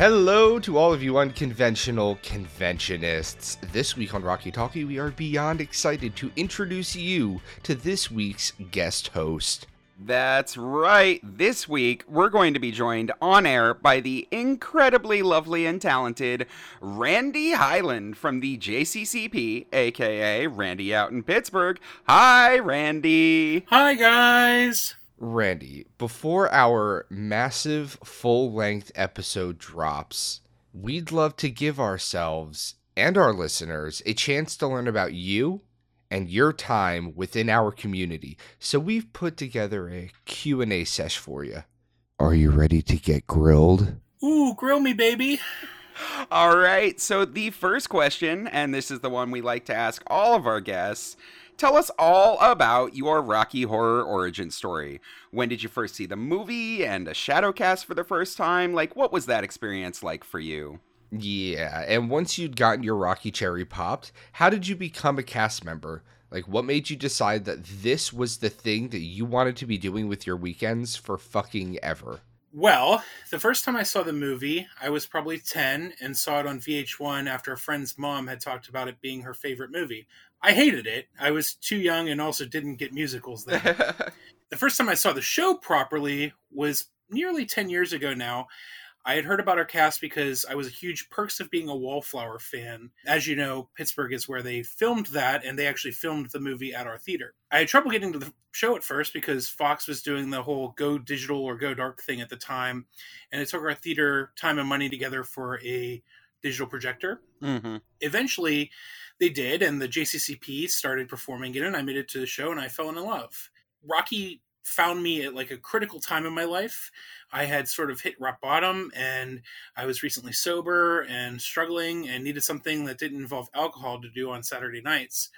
Hello to all of you unconventional conventionists. This week on Rocky Talkie, we are beyond excited to introduce you to this week's guest host. That's right. This week, we're going to be joined on air by the incredibly lovely and talented Randy Highland from the JCCP, aka Randy out in Pittsburgh. Hi, Randy. Hi, guys. Randy, before our massive full length episode drops, we'd love to give ourselves and our listeners a chance to learn about you and your time within our community. So we've put together a Q&A sesh for you. Are you ready to get grilled? Ooh, grill me, baby. All right. So the first question, and this is the one we like to ask all of our guests, Tell us all about your Rocky Horror origin story. When did you first see the movie and a shadow cast for the first time? Like, what was that experience like for you? Yeah, and once you'd gotten your Rocky Cherry popped, how did you become a cast member? Like, what made you decide that this was the thing that you wanted to be doing with your weekends for fucking ever? Well, the first time I saw the movie, I was probably 10 and saw it on VH1 after a friend's mom had talked about it being her favorite movie. I hated it. I was too young and also didn't get musicals then. the first time I saw the show properly was nearly 10 years ago now. I had heard about our cast because I was a huge Perks of Being a Wallflower fan. As you know, Pittsburgh is where they filmed that, and they actually filmed the movie at our theater. I had trouble getting to the show at first because Fox was doing the whole go digital or go dark thing at the time, and it took our theater time and money together for a digital projector. Mm-hmm. Eventually, they did, and the JCCP started performing it, and I made it to the show, and I fell in love. Rocky found me at like a critical time in my life. I had sort of hit rock bottom and I was recently sober and struggling and needed something that didn't involve alcohol to do on Saturday nights.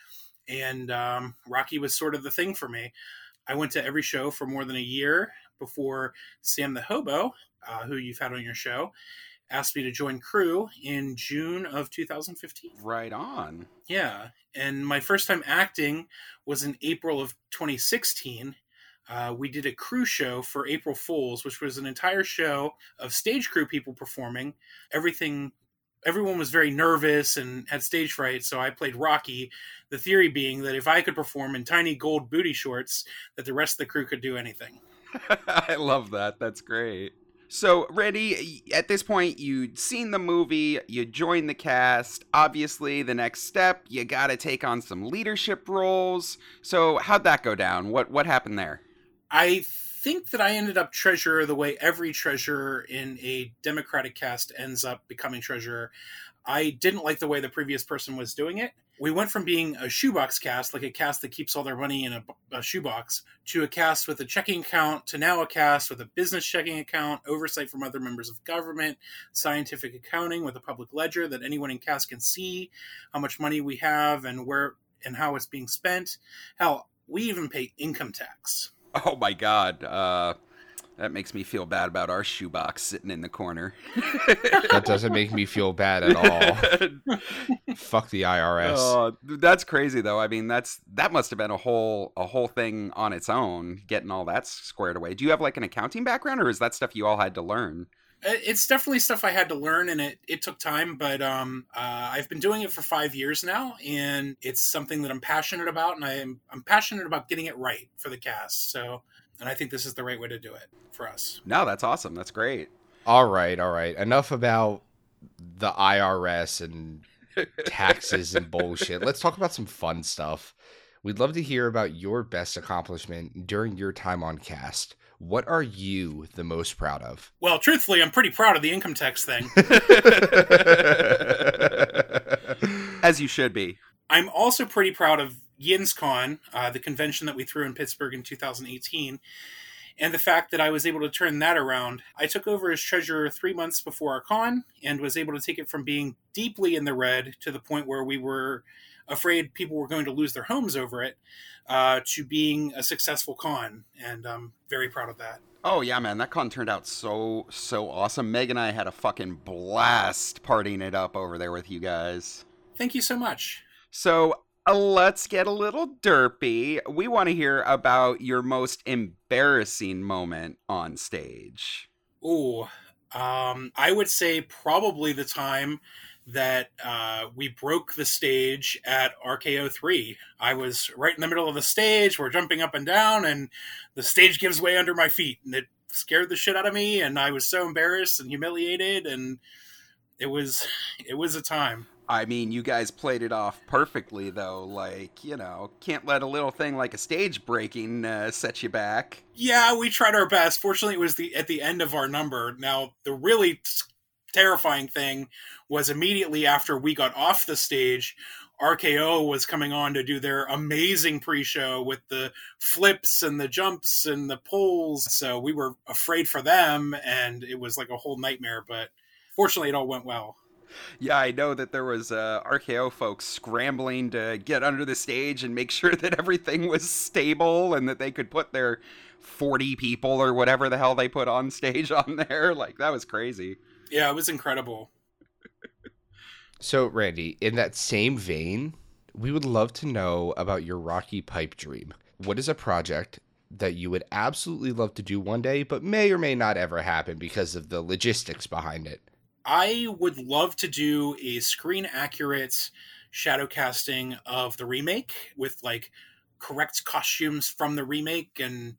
And um, Rocky was sort of the thing for me. I went to every show for more than a year before Sam the Hobo, uh, who you've had on your show, asked me to join crew in June of 2015. Right on. Yeah. And my first time acting was in April of 2016 uh, we did a crew show for April Fools, which was an entire show of stage crew people performing. Everything, everyone was very nervous and had stage fright, so I played Rocky. The theory being that if I could perform in tiny gold booty shorts, that the rest of the crew could do anything. I love that. That's great. So, Randy, at this point, you'd seen the movie, you joined the cast. Obviously, the next step, you got to take on some leadership roles. So, how'd that go down? What what happened there? I think that I ended up treasurer the way every treasurer in a Democratic cast ends up becoming treasurer. I didn't like the way the previous person was doing it. We went from being a shoebox cast, like a cast that keeps all their money in a, a, shoebox, to a cast with a checking account, to now a cast with a business checking account, oversight from other members of government, scientific accounting with a public ledger that anyone in cast can see how much money we have and where and how it's being spent. Hell, we even pay income tax. Oh my god. Uh, that makes me feel bad about our shoebox sitting in the corner. that doesn't make me feel bad at all. Fuck the IRS. Oh, that's crazy though. I mean, that's that must have been a whole a whole thing on its own, getting all that squared away. Do you have like an accounting background, or is that stuff you all had to learn? It's definitely stuff I had to learn, and it, it took time. But um, uh, I've been doing it for five years now, and it's something that I'm passionate about, and I am I'm passionate about getting it right for the cast. So, and I think this is the right way to do it for us. No, that's awesome. That's great. All right, all right. Enough about the IRS and taxes and bullshit. Let's talk about some fun stuff. We'd love to hear about your best accomplishment during your time on cast. What are you the most proud of? Well, truthfully, I'm pretty proud of the income tax thing. As you should be. I'm also pretty proud of YinzCon, uh, the convention that we threw in Pittsburgh in 2018, and the fact that I was able to turn that around. I took over as treasurer three months before our con and was able to take it from being deeply in the red to the point where we were afraid people were going to lose their homes over it uh, to being a successful con, and I'm very proud of that. Oh yeah, man, that con turned out so so awesome. Meg and I had a fucking blast partying it up over there with you guys. Thank you so much. So let's get a little derpy. We want to hear about your most embarrassing moment on stage. Ooh, Um, I would say probably the time that uh, we broke the stage at RKO 3. I was right in the middle of the stage. We're jumping up and down, and the stage gives way under my feet. And it scared the shit out of me. And I was so embarrassed and humiliated. And it was, it was a time. I mean, you guys played it off perfectly, though. Like, you know, can't let a little thing like a stage breaking uh, set you back. Yeah, we tried our best. Fortunately, it was the at the end of our number. Now, the really terrifying thing was immediately after we got off the stage, RKO was coming on to do their amazing pre-show with the flips and the jumps and the pulls. So we were afraid for them, and it was like a whole nightmare. But fortunately, it all went well. Yeah, I know that there was uh, RKO folks scrambling to get under the stage and make sure that everything was stable and that they could put their 40 people or whatever the hell they put on stage on there. Like that was crazy. Yeah, it was incredible. So, Randy, in that same vein, we would love to know about your Rocky Pipe dream. What is a project that you would absolutely love to do one day, but may or may not ever happen because of the logistics behind it? I would love to do a screen accurate shadow casting of the remake with like correct costumes from the remake and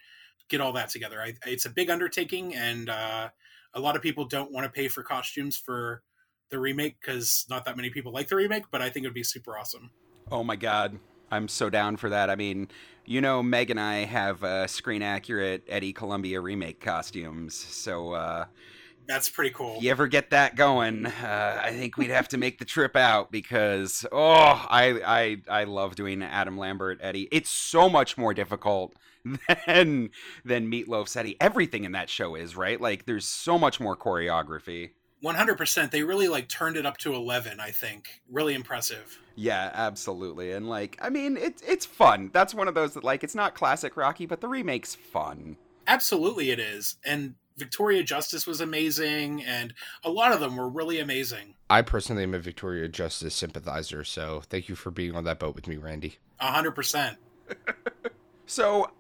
get all that together. I, it's a big undertaking, and uh, a lot of people don't want to pay for costumes for the remake because not that many people like the remake. But I think it would be super awesome. Oh my god, I'm so down for that. I mean, you know, Meg and I have uh, screen accurate Eddie Columbia remake costumes, so. Uh, that's pretty cool. You ever get that going? Uh, I think we'd have to make the trip out because oh, I I I love doing Adam Lambert Eddie. It's so much more difficult than than Meatloaf's Eddie. Everything in that show is right. Like there's so much more choreography. One hundred percent. They really like turned it up to eleven. I think really impressive. Yeah, absolutely. And like, I mean, it's it's fun. That's one of those that like it's not classic Rocky, but the remake's fun. Absolutely, it is. And Victoria Justice was amazing, and a lot of them were really amazing. I personally am a Victoria Justice sympathizer, so thank you for being on that boat with me, Randy. A hundred percent. So,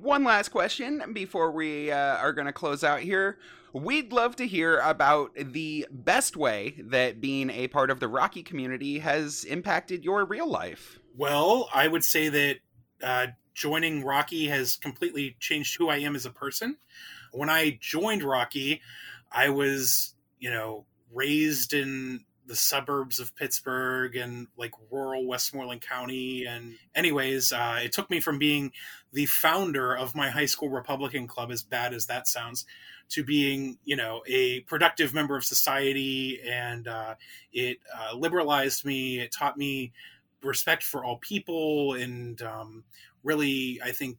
one last question before we uh, are going to close out here. We'd love to hear about the best way that being a part of the Rocky community has impacted your real life. Well, I would say that uh, joining Rocky has completely changed who I am as a person when I joined Rocky, I was, you know, raised in the suburbs of Pittsburgh and like rural Westmoreland County. And, anyways, uh, it took me from being the founder of my high school Republican club, as bad as that sounds, to being, you know, a productive member of society. And uh, it uh, liberalized me, it taught me respect for all people, and um, really, I think,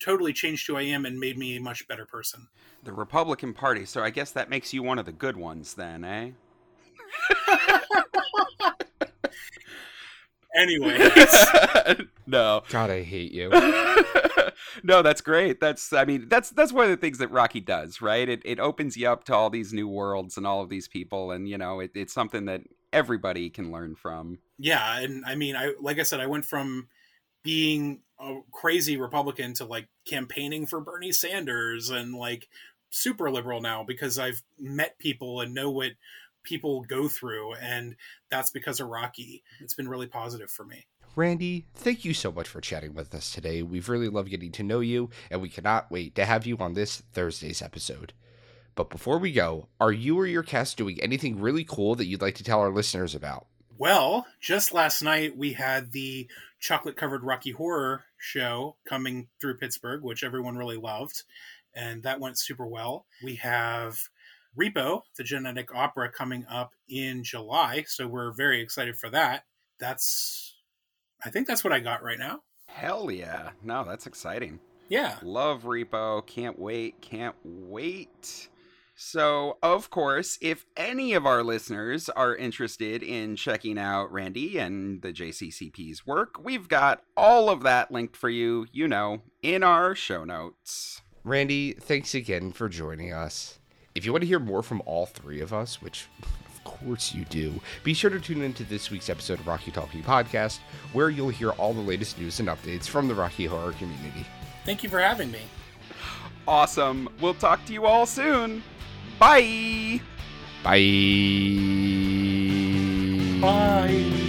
totally changed who I am and made me a much better person. The Republican Party. So I guess that makes you one of the good ones then, eh? anyway. no. God, I hate you. no, that's great. That's I mean, that's that's one of the things that Rocky does, right? It it opens you up to all these new worlds and all of these people and you know, it, it's something that everybody can learn from. Yeah, and I mean, I like I said I went from being a crazy Republican to like campaigning for Bernie Sanders and like super liberal now because I've met people and know what people go through and that's because of Rocky. It's been really positive for me. Randy, thank you so much for chatting with us today. We've really loved getting to know you, and we cannot wait to have you on this Thursday's episode. But before we go, are you or your cast doing anything really cool that you'd like to tell our listeners about? Well, just last night we had the chocolate covered Rocky Horror show coming through Pittsburgh, which everyone really loved. And that went super well. We have Repo, the genetic opera, coming up in July. So we're very excited for that. That's, I think that's what I got right now. Hell yeah. No, that's exciting. Yeah. Love Repo. Can't wait. Can't wait. So, of course, if any of our listeners are interested in checking out Randy and the JCCP's work, we've got all of that linked for you, you know, in our show notes. Randy, thanks again for joining us. If you want to hear more from all three of us, which of course you do, be sure to tune into this week's episode of Rocky Talking Podcast, where you'll hear all the latest news and updates from the Rocky Horror community. Thank you for having me. Awesome. We'll talk to you all soon. Bye. Bye. Bye.